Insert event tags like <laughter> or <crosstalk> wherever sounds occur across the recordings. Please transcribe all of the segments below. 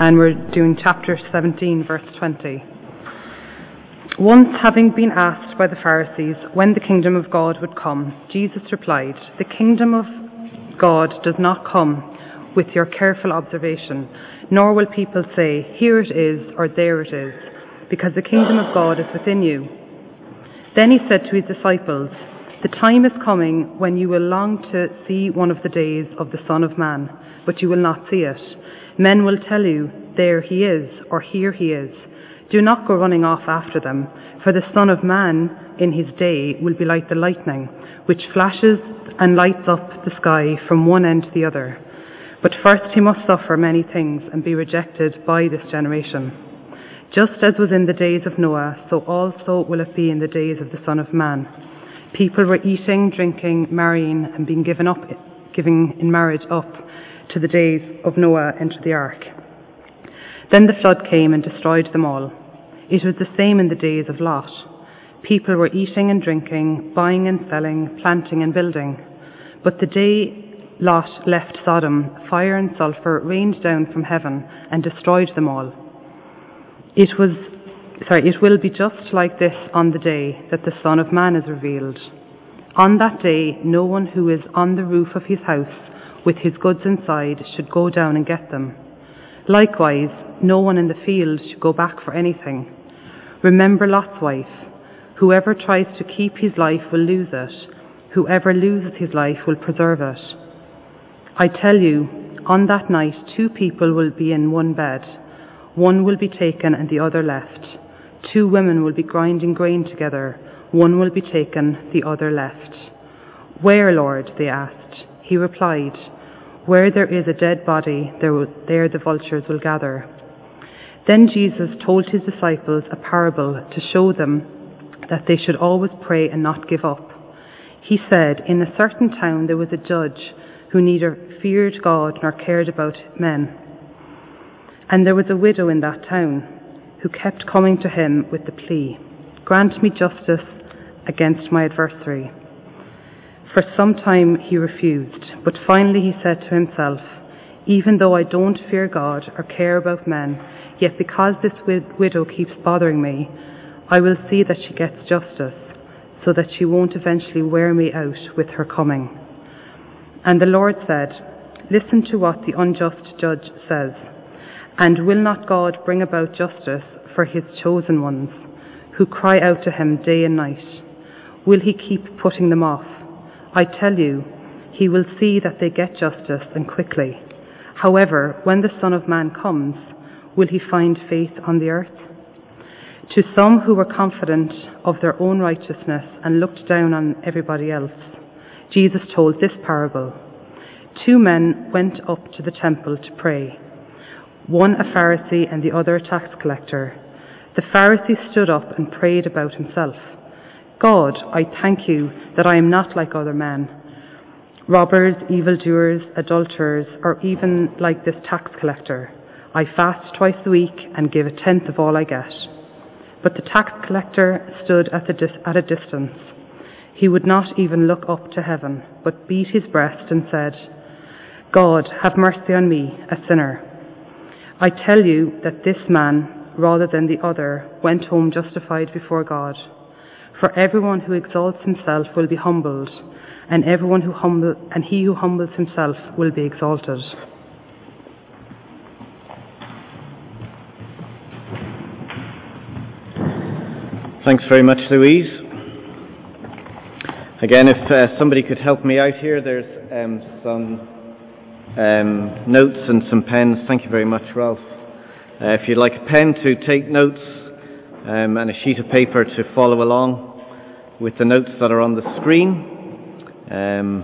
and we're doing chapter 17, verse 20. Once having been asked by the Pharisees when the kingdom of God would come, Jesus replied, The kingdom of God does not come with your careful observation, nor will people say, Here it is, or there it is, because the kingdom of God is within you. Then he said to his disciples, The time is coming when you will long to see one of the days of the Son of Man, but you will not see it. Men will tell you, There he is, or Here he is. Do not go running off after them, for the Son of Man in his day will be like the lightning, which flashes and lights up the sky from one end to the other. But first he must suffer many things and be rejected by this generation. Just as was in the days of Noah, so also will it be in the days of the Son of Man. People were eating, drinking, marrying, and being given up, giving in marriage up to the days of Noah into the ark. Then the flood came and destroyed them all. It was the same in the days of Lot. People were eating and drinking, buying and selling, planting and building. But the day Lot left Sodom, fire and sulphur rained down from heaven and destroyed them all. It was sorry, it will be just like this on the day that the Son of Man is revealed. On that day no one who is on the roof of his house with his goods inside should go down and get them. Likewise, no one in the field should go back for anything. Remember Lot's wife. Whoever tries to keep his life will lose it. Whoever loses his life will preserve it. I tell you, on that night two people will be in one bed. One will be taken and the other left. Two women will be grinding grain together. One will be taken, the other left. Where, Lord? they asked. He replied, Where there is a dead body, there, the vultures will gather. Then Jesus told his disciples a parable to show them that they should always pray and not give up. He said, In a certain town there was a judge who neither feared God nor cared about men. And there was a widow in that town who kept coming to him with the plea, Grant me justice against my adversary. For some time he refused, but finally he said to himself, Even though I don't fear God or care about men, yet because this widow keeps bothering me, I will see that she gets justice, so that she won't eventually wear me out with her coming. And the Lord said, Listen to what the unjust judge says. And will not God bring about justice for his chosen ones, who cry out to him day and night? Will he keep putting them off? I tell you, he will see that they get justice and quickly. However, when the Son of Man comes, will he find faith on the earth? To some who were confident of their own righteousness and looked down on everybody else, Jesus told this parable. Two men went up to the temple to pray, one a Pharisee and the other a tax collector. The Pharisee stood up and prayed about himself. God, I thank you that I am not like other men, robbers, evildoers, adulterers, or even like this tax collector. I fast twice a week and give a tenth of all I get. But the tax collector stood at, dis- at a distance he would not even look up to heaven, but beat his breast and said, God, have mercy on me, a sinner. I tell you that this man, rather than the other, went home justified before God. For everyone who exalts himself will be humbled, and everyone who humble, and he who humbles himself will be exalted. Thanks very much, Louise. Again, if uh, somebody could help me out here, there's um, some um, notes and some pens. Thank you very much, Ralph. Uh, if you'd like a pen to take notes um, and a sheet of paper to follow along with the notes that are on the screen, um,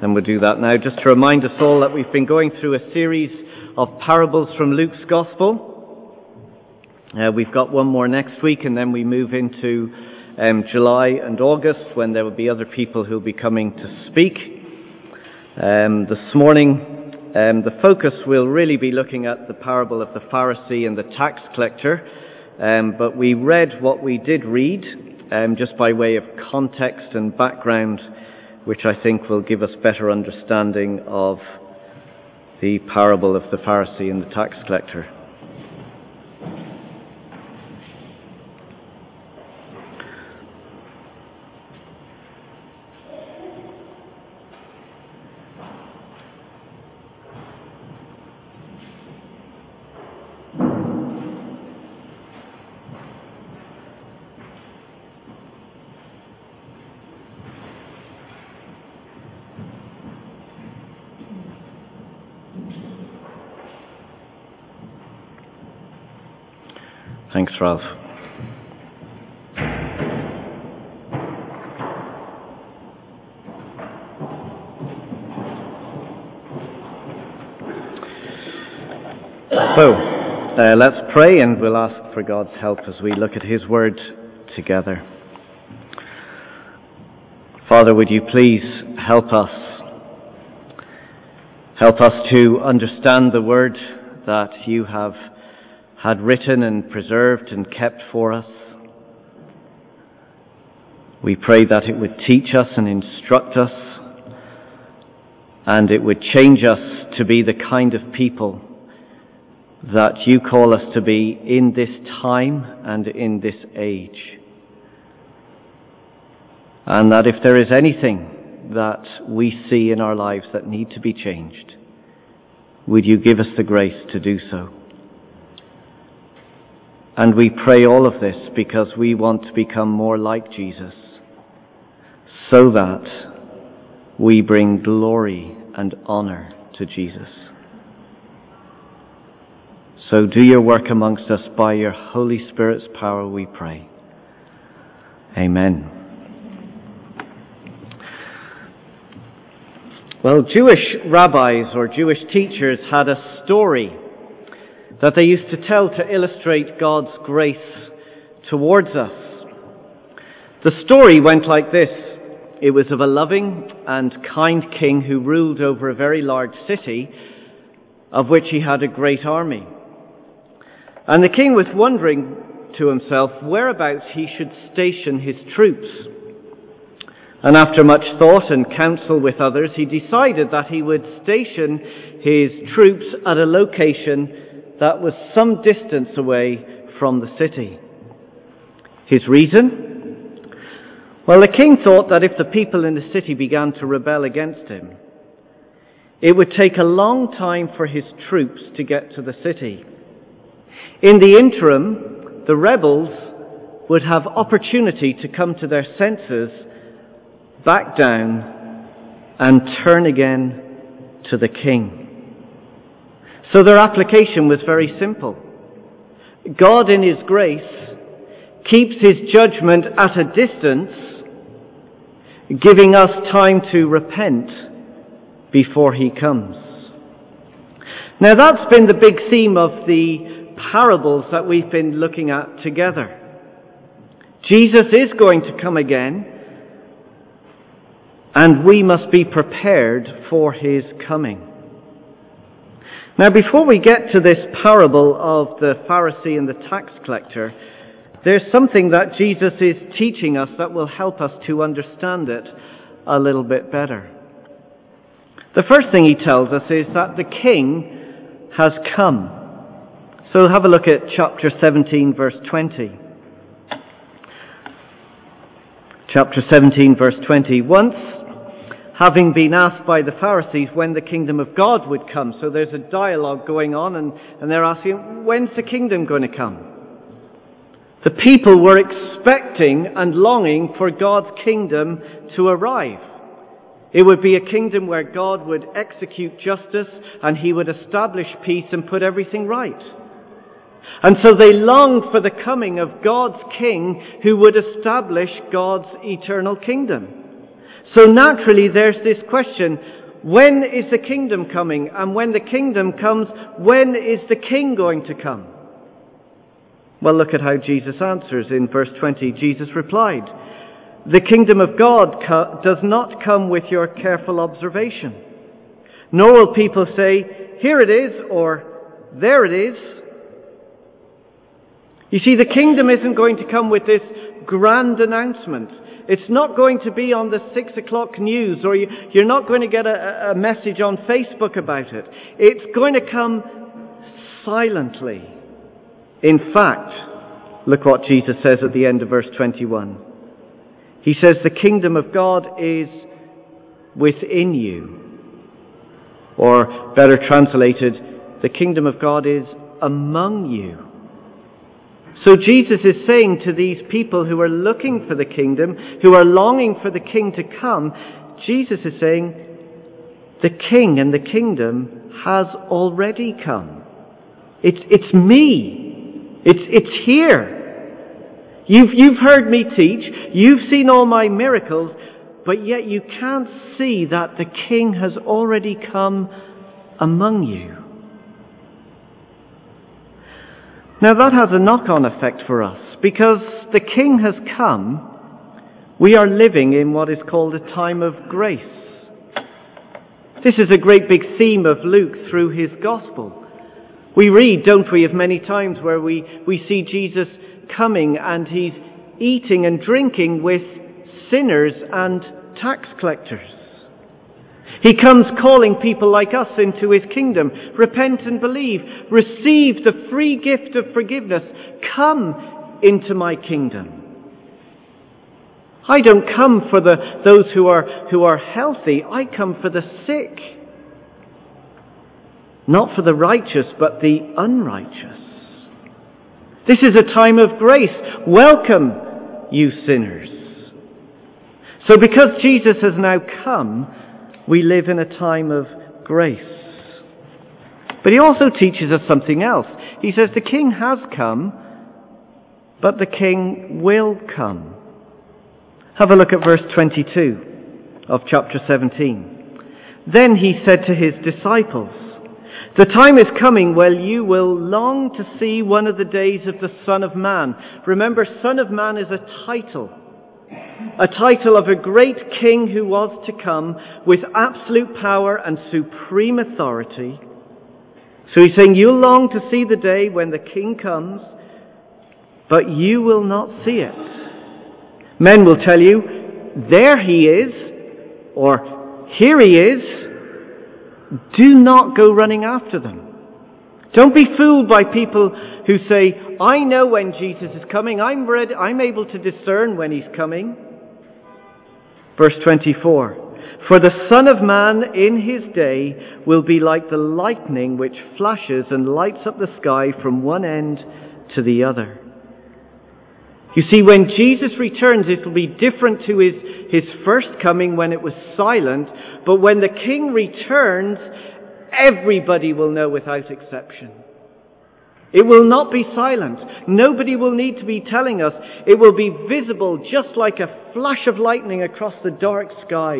then we'll do that now. Just to remind us all that we've been going through a series of parables from Luke's Gospel. Uh, we've got one more next week, and then we move into um, July and August when there will be other people who will be coming to speak. Um, this morning, um, the focus will really be looking at the parable of the Pharisee and the tax collector. Um, but we read what we did read um, just by way of context and background, which I think will give us better understanding of the parable of the Pharisee and the tax collector. Thanks, Ralph. So, uh, let's pray and we'll ask for God's help as we look at His Word together. Father, would you please help us? Help us to understand the Word that you have had written and preserved and kept for us. We pray that it would teach us and instruct us, and it would change us to be the kind of people that you call us to be in this time and in this age. And that if there is anything that we see in our lives that need to be changed, would you give us the grace to do so? And we pray all of this because we want to become more like Jesus, so that we bring glory and honor to Jesus. So do your work amongst us by your Holy Spirit's power, we pray. Amen. Well, Jewish rabbis or Jewish teachers had a story that they used to tell to illustrate God's grace towards us. The story went like this. It was of a loving and kind king who ruled over a very large city, of which he had a great army. And the king was wondering to himself whereabouts he should station his troops. And after much thought and counsel with others, he decided that he would station his troops at a location that was some distance away from the city. His reason? Well, the king thought that if the people in the city began to rebel against him, it would take a long time for his troops to get to the city. In the interim, the rebels would have opportunity to come to their senses, back down, and turn again to the king. So their application was very simple. God in His grace keeps His judgment at a distance, giving us time to repent before He comes. Now that's been the big theme of the parables that we've been looking at together. Jesus is going to come again, and we must be prepared for his coming. Now, before we get to this parable of the Pharisee and the tax collector, there's something that Jesus is teaching us that will help us to understand it a little bit better. The first thing he tells us is that the king has come. So have a look at chapter 17, verse 20. Chapter 17, verse 20. Once, having been asked by the Pharisees when the kingdom of God would come, so there's a dialogue going on, and, and they're asking, when's the kingdom going to come? The people were expecting and longing for God's kingdom to arrive. It would be a kingdom where God would execute justice and he would establish peace and put everything right. And so they longed for the coming of God's King who would establish God's eternal kingdom. So naturally there's this question, when is the kingdom coming? And when the kingdom comes, when is the king going to come? Well, look at how Jesus answers in verse 20. Jesus replied, The kingdom of God co- does not come with your careful observation. Nor will people say, Here it is, or There it is. You see, the kingdom isn't going to come with this grand announcement. It's not going to be on the six o'clock news, or you, are not going to get a, a message on Facebook about it. It's going to come silently. In fact, look what Jesus says at the end of verse 21. He says, The kingdom of God is within you. Or better translated, the kingdom of God is among you. So Jesus is saying to these people who are looking for the kingdom, who are longing for the king to come, Jesus is saying, the king and the kingdom has already come. It's, it's me. It's, it's here. You've, you've heard me teach. You've seen all my miracles, but yet you can't see that the King has already come among you. Now that has a knock-on effect for us because the King has come. We are living in what is called a time of grace. This is a great big theme of Luke through his gospel. We read, don't we, of many times where we, we see Jesus coming and he's eating and drinking with sinners and tax collectors. He comes calling people like us into his kingdom. Repent and believe. Receive the free gift of forgiveness. Come into my kingdom. I don't come for the, those who are, who are healthy. I come for the sick. Not for the righteous, but the unrighteous. This is a time of grace. Welcome, you sinners. So because Jesus has now come, we live in a time of grace. But he also teaches us something else. He says the king has come, but the king will come. Have a look at verse 22 of chapter 17. Then he said to his disciples, The time is coming when you will long to see one of the days of the Son of Man. Remember, Son of Man is a title a title of a great king who was to come with absolute power and supreme authority. So he's saying, You'll long to see the day when the king comes, but you will not see it. Men will tell you, There he is, or Here he is. Do not go running after them. Don't be fooled by people who say, I know when Jesus is coming. I'm, ready, I'm able to discern when he's coming. Verse 24 For the Son of Man in his day will be like the lightning which flashes and lights up the sky from one end to the other. You see, when Jesus returns, it will be different to his, his first coming when it was silent, but when the King returns, everybody will know without exception. It will not be silent. Nobody will need to be telling us. It will be visible just like a flash of lightning across the dark sky.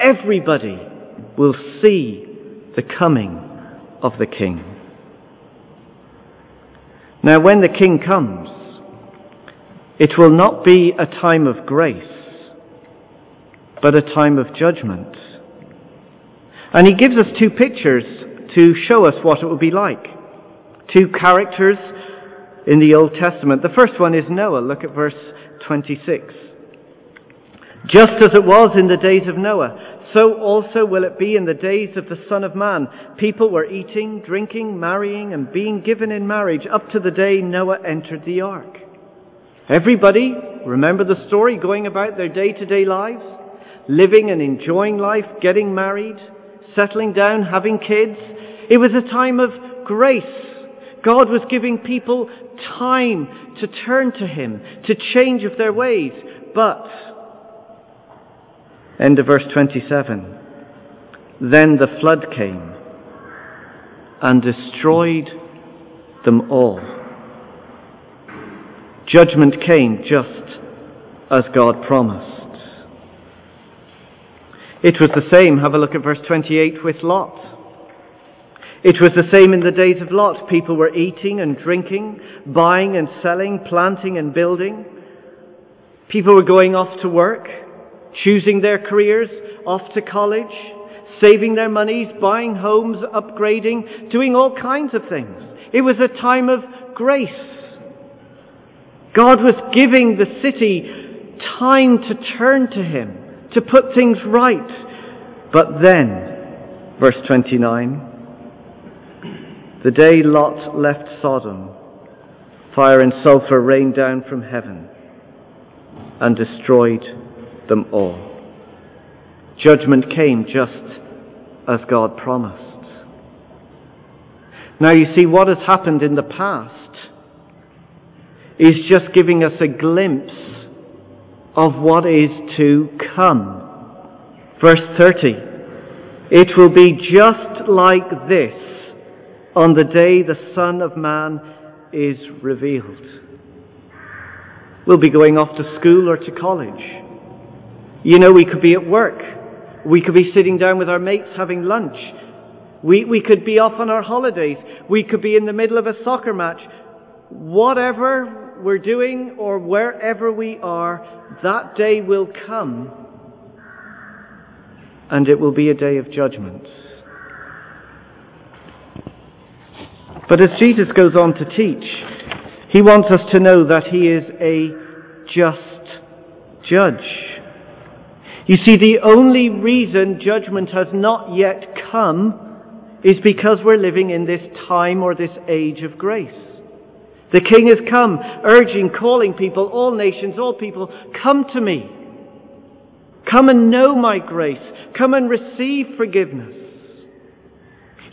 Everybody will see the coming of the King. Now, when the King comes, it will not be a time of grace, but a time of judgment. And he gives us two pictures to show us what it will be like two characters in the Old Testament. The first one is Noah. Look at verse 26. Just as it was in the days of Noah, so also will it be in the days of the Son of Man. People were eating, drinking, marrying, and being given in marriage up to the day Noah entered the ark. Everybody, remember the story, going about their day to day lives, living and enjoying life, getting married, settling down, having kids. It was a time of grace God was giving people time to turn to Him, to change of their ways. But, end of verse 27, then the flood came and destroyed them all. Judgment came just as God promised. It was the same, have a look at verse 28 with Lot. It was the same in the days of Lot. People were eating and drinking, buying and selling, planting and building. People were going off to work, choosing their careers, off to college, saving their monies, buying homes, upgrading, doing all kinds of things. It was a time of grace. God was giving the city time to turn to Him, to put things right. But then, verse 29, the day Lot left Sodom, fire and sulfur rained down from heaven and destroyed them all. Judgment came just as God promised. Now you see, what has happened in the past is just giving us a glimpse of what is to come. Verse 30. It will be just like this on the day the Son of Man is revealed. We'll be going off to school or to college. You know, we could be at work. We could be sitting down with our mates having lunch. We, we could be off on our holidays. We could be in the middle of a soccer match. Whatever we're doing or wherever we are, that day will come and it will be a day of judgment. But as Jesus goes on to teach, he wants us to know that he is a just judge. You see, the only reason judgment has not yet come is because we're living in this time or this age of grace. The King has come, urging, calling people, all nations, all people, come to me. Come and know my grace. Come and receive forgiveness.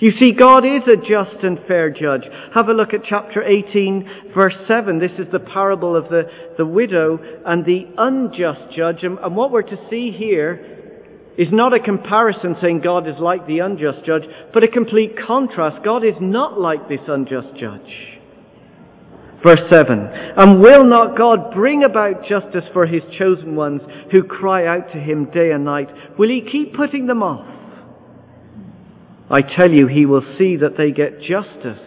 You see, God is a just and fair judge. Have a look at chapter 18, verse 7. This is the parable of the, the widow and the unjust judge. And, and what we're to see here is not a comparison saying God is like the unjust judge, but a complete contrast. God is not like this unjust judge. Verse 7 And will not God bring about justice for his chosen ones who cry out to him day and night? Will he keep putting them off? I tell you, he will see that they get justice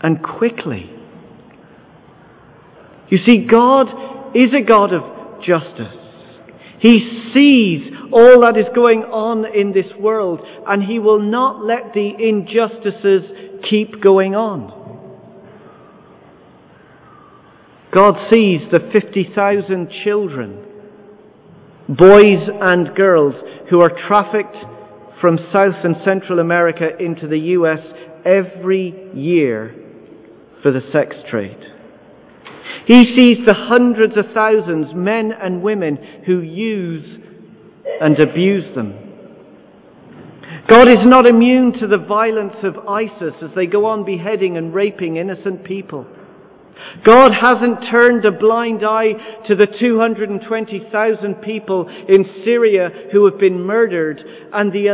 and quickly. You see, God is a God of justice. He sees all that is going on in this world and he will not let the injustices keep going on. God sees the 50,000 children, boys and girls, who are trafficked from South and Central America into the US every year for the sex trade. He sees the hundreds of thousands, men and women, who use and abuse them. God is not immune to the violence of ISIS as they go on beheading and raping innocent people. God hasn't turned a blind eye to the 220,000 people in Syria who have been murdered and the,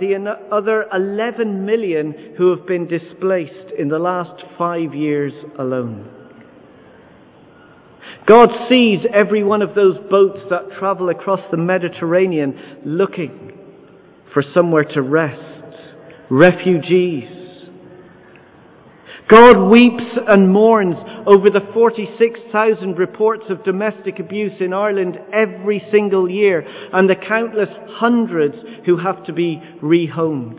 the other 11 million who have been displaced in the last five years alone. God sees every one of those boats that travel across the Mediterranean looking for somewhere to rest, refugees God weeps and mourns over the 46,000 reports of domestic abuse in Ireland every single year and the countless hundreds who have to be rehomed.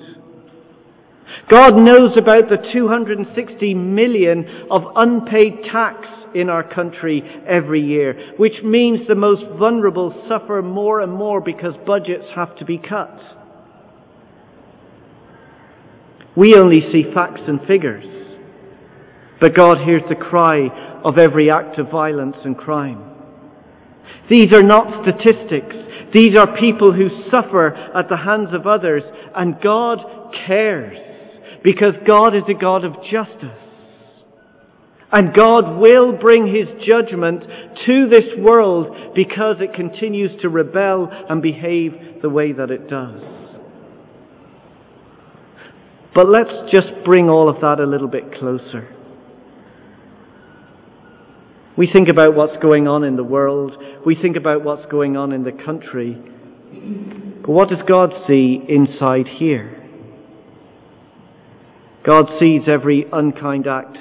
God knows about the 260 million of unpaid tax in our country every year, which means the most vulnerable suffer more and more because budgets have to be cut. We only see facts and figures. But God hears the cry of every act of violence and crime. These are not statistics. These are people who suffer at the hands of others, and God cares because God is a God of justice. And God will bring His judgment to this world because it continues to rebel and behave the way that it does. But let's just bring all of that a little bit closer. We think about what's going on in the world. We think about what's going on in the country. But what does God see inside here? God sees every unkind act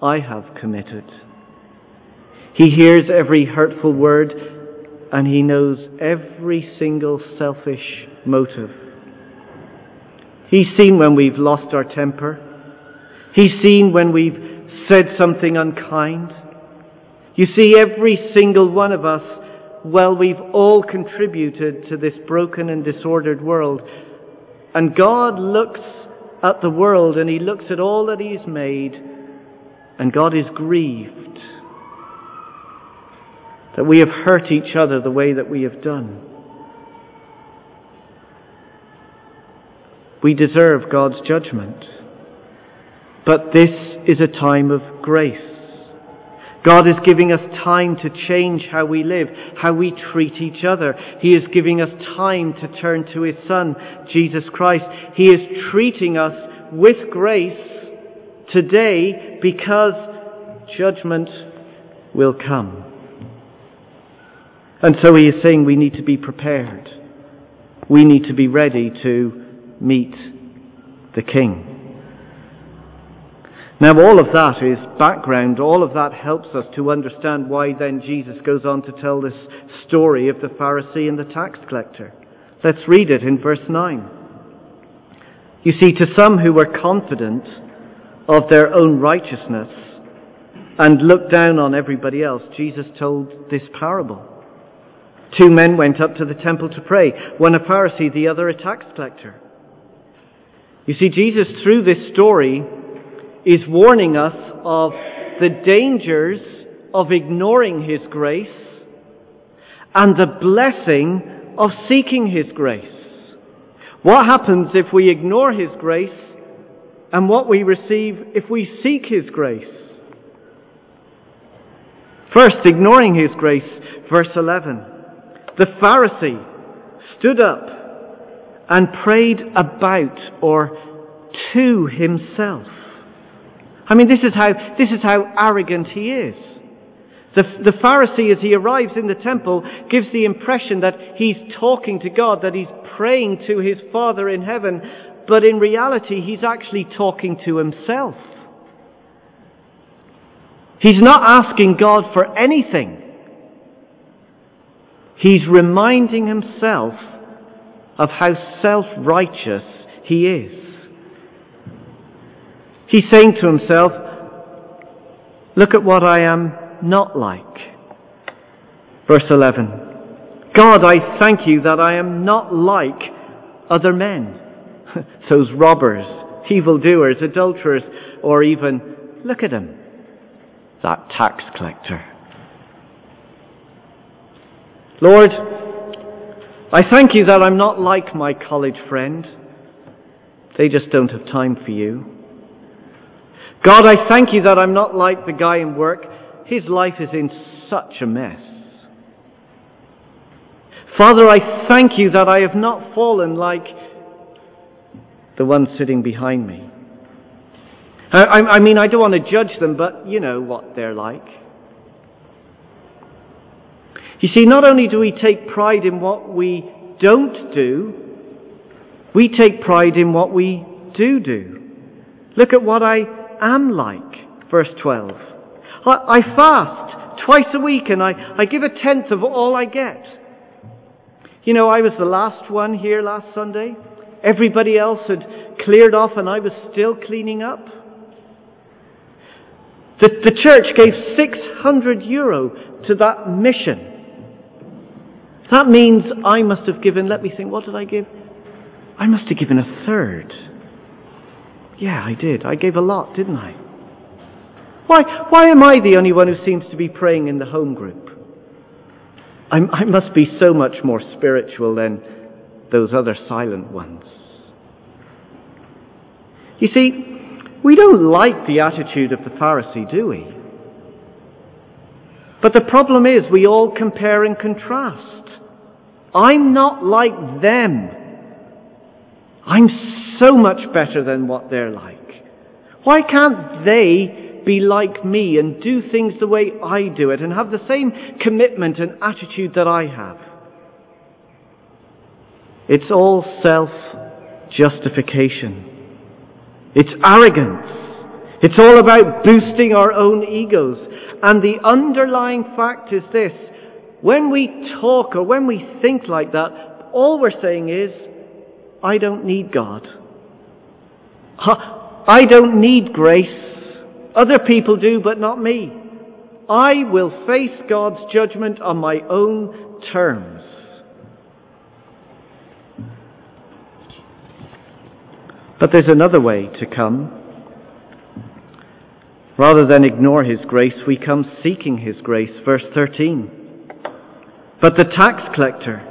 I have committed. He hears every hurtful word and he knows every single selfish motive. He's seen when we've lost our temper. He's seen when we've said something unkind. You see, every single one of us, well, we've all contributed to this broken and disordered world. And God looks at the world and He looks at all that He's made, and God is grieved that we have hurt each other the way that we have done. We deserve God's judgment. But this is a time of grace. God is giving us time to change how we live, how we treat each other. He is giving us time to turn to His Son, Jesus Christ. He is treating us with grace today because judgment will come. And so he is saying we need to be prepared. We need to be ready to meet the King. Now, all of that is background. All of that helps us to understand why then Jesus goes on to tell this story of the Pharisee and the tax collector. Let's read it in verse 9. You see, to some who were confident of their own righteousness and looked down on everybody else, Jesus told this parable. Two men went up to the temple to pray, one a Pharisee, the other a tax collector. You see, Jesus, through this story, is warning us of the dangers of ignoring His grace and the blessing of seeking His grace. What happens if we ignore His grace and what we receive if we seek His grace? First, ignoring His grace, verse 11. The Pharisee stood up and prayed about or to himself. I mean, this is how, this is how arrogant he is. The, the Pharisee, as he arrives in the temple, gives the impression that he's talking to God, that he's praying to his Father in heaven, but in reality, he's actually talking to himself. He's not asking God for anything. He's reminding himself of how self righteous he is. He's saying to himself, Look at what I am not like. Verse 11 God, I thank you that I am not like other men, <laughs> those robbers, evildoers, adulterers, or even, look at him, that tax collector. Lord, I thank you that I'm not like my college friend. They just don't have time for you. God, I thank you that I'm not like the guy in work. His life is in such a mess. Father, I thank you that I have not fallen like the one sitting behind me. I, I mean, I don't want to judge them, but you know what they're like. You see, not only do we take pride in what we don't do, we take pride in what we do do. Look at what I am like, verse 12. I, I fast twice a week and I, I give a tenth of all I get. You know, I was the last one here last Sunday. Everybody else had cleared off and I was still cleaning up. The, the church gave 600 euro to that mission. That means I must have given, let me think, what did I give? I must have given a third. Yeah, I did. I gave a lot, didn't I? Why, why am I the only one who seems to be praying in the home group? I'm, I must be so much more spiritual than those other silent ones. You see, we don't like the attitude of the Pharisee, do we? But the problem is we all compare and contrast. I'm not like them. I'm so much better than what they're like. Why can't they be like me and do things the way I do it and have the same commitment and attitude that I have? It's all self justification. It's arrogance. It's all about boosting our own egos. And the underlying fact is this when we talk or when we think like that, all we're saying is, I don't need God. I don't need grace. Other people do, but not me. I will face God's judgment on my own terms. But there's another way to come. Rather than ignore His grace, we come seeking His grace. Verse 13. But the tax collector,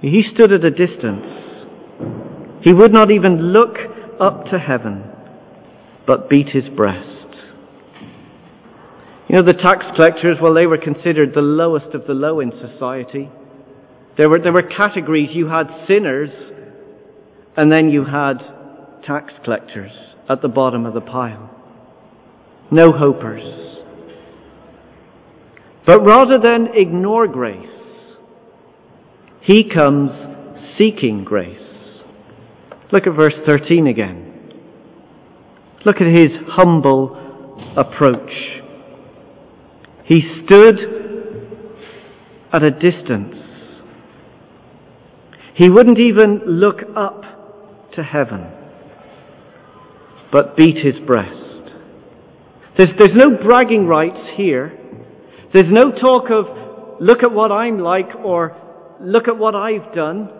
he stood at a distance. He would not even look up to heaven, but beat his breast. You know, the tax collectors, well, they were considered the lowest of the low in society. There were, there were categories. You had sinners, and then you had tax collectors at the bottom of the pile. no hopers. But rather than ignore grace, he comes seeking grace. Look at verse 13 again. Look at his humble approach. He stood at a distance. He wouldn't even look up to heaven, but beat his breast. There's, there's no bragging rights here. There's no talk of, look at what I'm like or look at what I've done.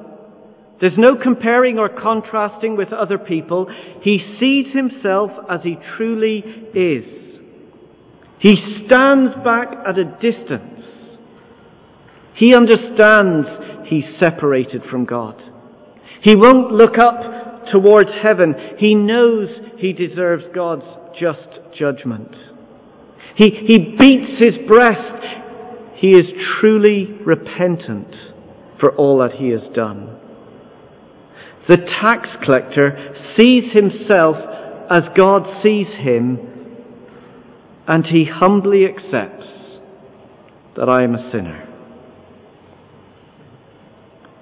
There's no comparing or contrasting with other people. He sees himself as he truly is. He stands back at a distance. He understands he's separated from God. He won't look up towards heaven. He knows he deserves God's just judgment. He, he beats his breast. He is truly repentant for all that he has done. The tax collector sees himself as God sees him, and he humbly accepts that I am a sinner.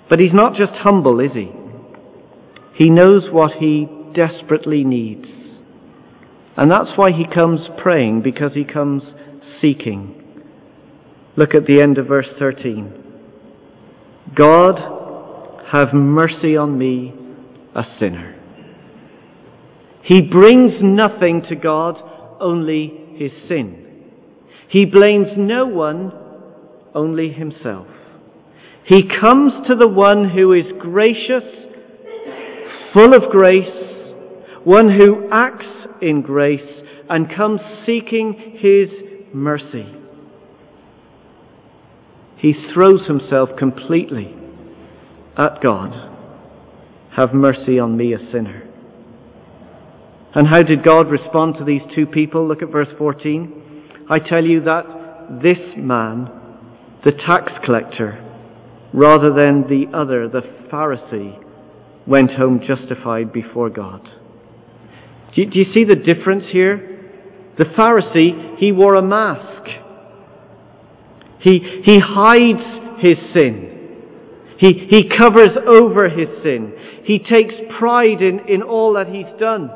But he's not just humble, is he? He knows what he desperately needs. And that's why he comes praying, because he comes seeking. Look at the end of verse 13. God, have mercy on me, a sinner. He brings nothing to God, only his sin. He blames no one, only himself. He comes to the one who is gracious, full of grace, one who acts in grace, and comes seeking his mercy. He throws himself completely at God. Have mercy on me, a sinner. And how did God respond to these two people? Look at verse 14. I tell you that this man, the tax collector, rather than the other, the Pharisee, went home justified before God. Do you, do you see the difference here? The Pharisee, he wore a mask. He, he hides his sin. He, he covers over his sin. He takes pride in, in all that he's done.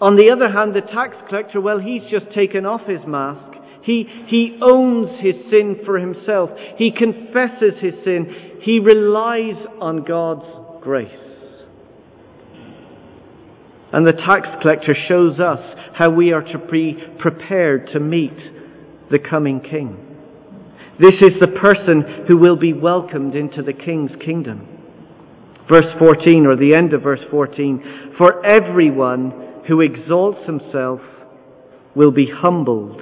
On the other hand, the tax collector, well, he's just taken off his mask. He, he owns his sin for himself. He confesses his sin. He relies on God's grace. And the tax collector shows us how we are to be prepared to meet the coming king. This is the person who will be welcomed into the king's kingdom. Verse 14, or the end of verse 14 For everyone who exalts himself will be humbled,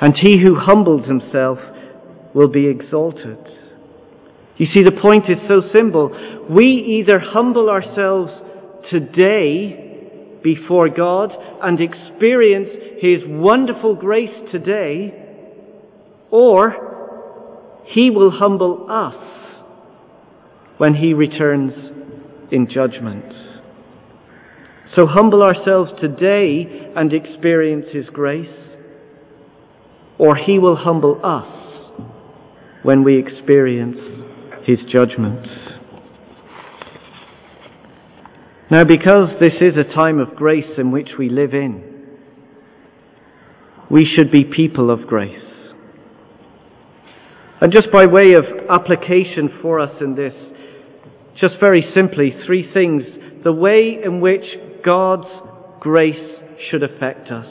and he who humbles himself will be exalted. You see, the point is so simple. We either humble ourselves today before God and experience His wonderful grace today, or He will humble us when He returns in judgment. So humble ourselves today and experience His grace, or He will humble us when we experience His judgment. Now, because this is a time of grace in which we live in, we should be people of grace. And just by way of application for us in this, just very simply, three things. The way in which God's grace should affect us.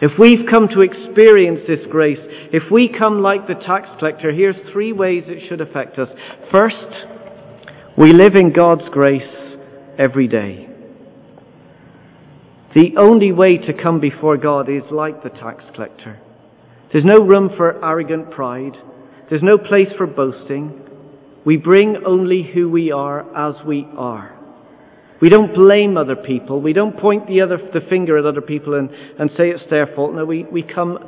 If we've come to experience this grace, if we come like the tax collector, here's three ways it should affect us. First, we live in God's grace every day. The only way to come before God is like the tax collector. There's no room for arrogant pride. There's no place for boasting. We bring only who we are as we are. We don't blame other people. We don't point the, other, the finger at other people and, and say it's their fault. No, we, we come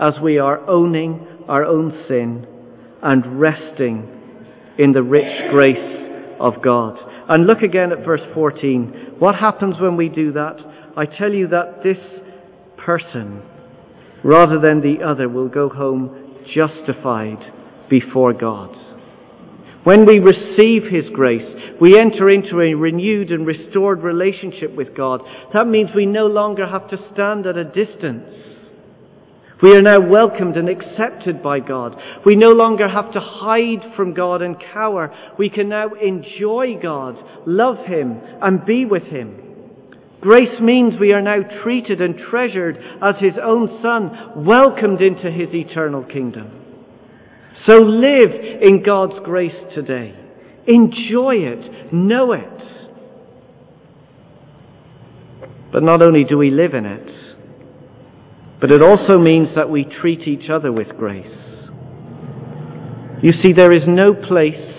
as we are, owning our own sin and resting in the rich grace of God. And look again at verse 14. What happens when we do that? I tell you that this person rather than the other will go home justified before God. When we receive His grace, we enter into a renewed and restored relationship with God. That means we no longer have to stand at a distance. We are now welcomed and accepted by God. We no longer have to hide from God and cower. We can now enjoy God, love Him, and be with Him. Grace means we are now treated and treasured as His own Son, welcomed into His eternal kingdom. So live in God's grace today. Enjoy it. Know it. But not only do we live in it, but it also means that we treat each other with grace. You see, there is no place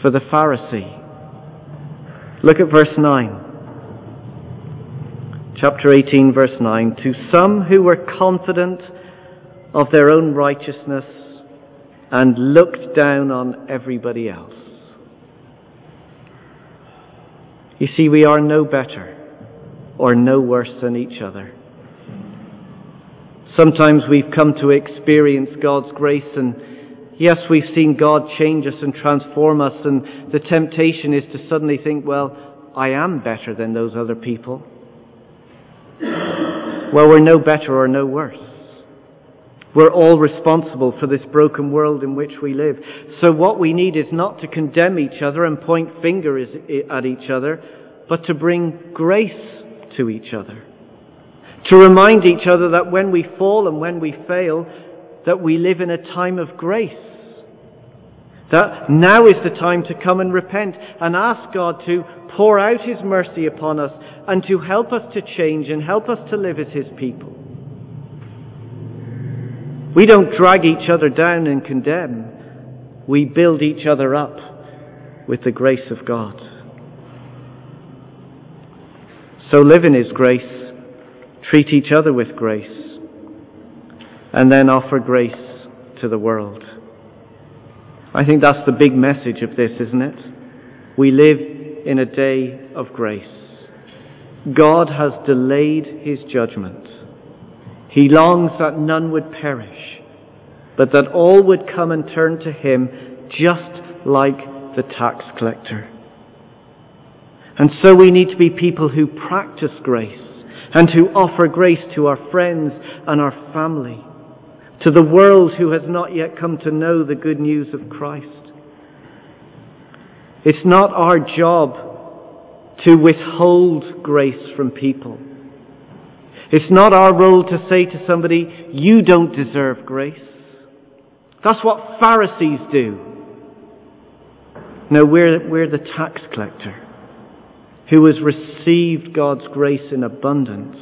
for the Pharisee. Look at verse 9. Chapter 18, verse 9. To some who were confident of their own righteousness and looked down on everybody else. You see, we are no better or no worse than each other. Sometimes we've come to experience God's grace and yes, we've seen God change us and transform us and the temptation is to suddenly think, well, I am better than those other people. Well, we're no better or no worse. We're all responsible for this broken world in which we live. So what we need is not to condemn each other and point fingers at each other, but to bring grace to each other. To remind each other that when we fall and when we fail, that we live in a time of grace. That now is the time to come and repent and ask God to pour out His mercy upon us and to help us to change and help us to live as His people. We don't drag each other down and condemn. We build each other up with the grace of God. So live in His grace, treat each other with grace, and then offer grace to the world. I think that's the big message of this, isn't it? We live in a day of grace. God has delayed His judgment. He longs that none would perish, but that all would come and turn to him just like the tax collector. And so we need to be people who practice grace and who offer grace to our friends and our family, to the world who has not yet come to know the good news of Christ. It's not our job to withhold grace from people. It's not our role to say to somebody, you don't deserve grace. That's what Pharisees do. No, we're, we're the tax collector who has received God's grace in abundance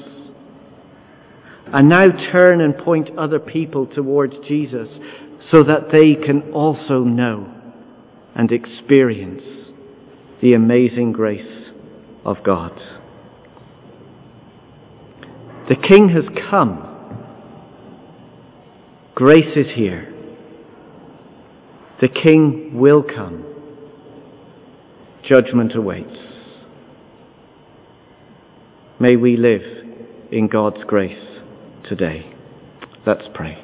and now turn and point other people towards Jesus so that they can also know and experience the amazing grace of God. The King has come. Grace is here. The King will come. Judgment awaits. May we live in God's grace today. Let's pray.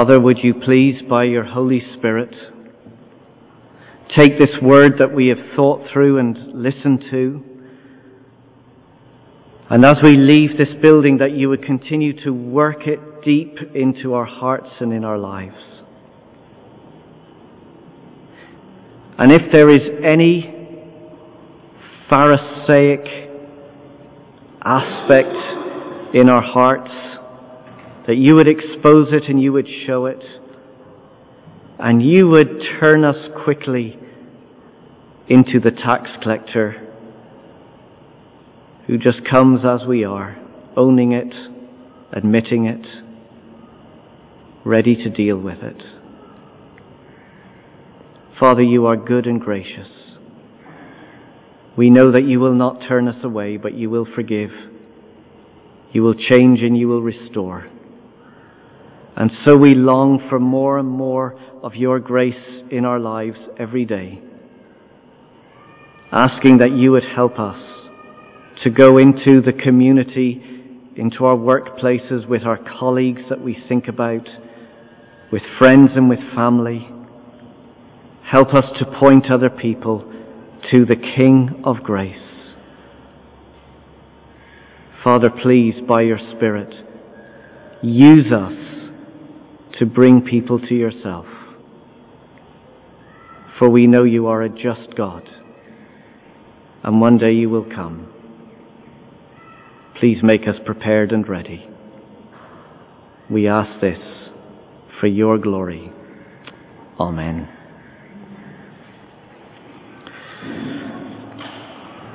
Father, would you please, by your Holy Spirit, take this word that we have thought through and listened to, and as we leave this building, that you would continue to work it deep into our hearts and in our lives. And if there is any Pharisaic aspect in our hearts, that you would expose it and you would show it, and you would turn us quickly into the tax collector who just comes as we are, owning it, admitting it, ready to deal with it. Father, you are good and gracious. We know that you will not turn us away, but you will forgive You will change and you will restore. And so we long for more and more of your grace in our lives every day, asking that you would help us to go into the community, into our workplaces with our colleagues that we think about, with friends and with family. Help us to point other people to the King of grace. Father, please, by your Spirit, use us to bring people to yourself. For we know you are a just God, and one day you will come. Please make us prepared and ready. We ask this for your glory. Amen.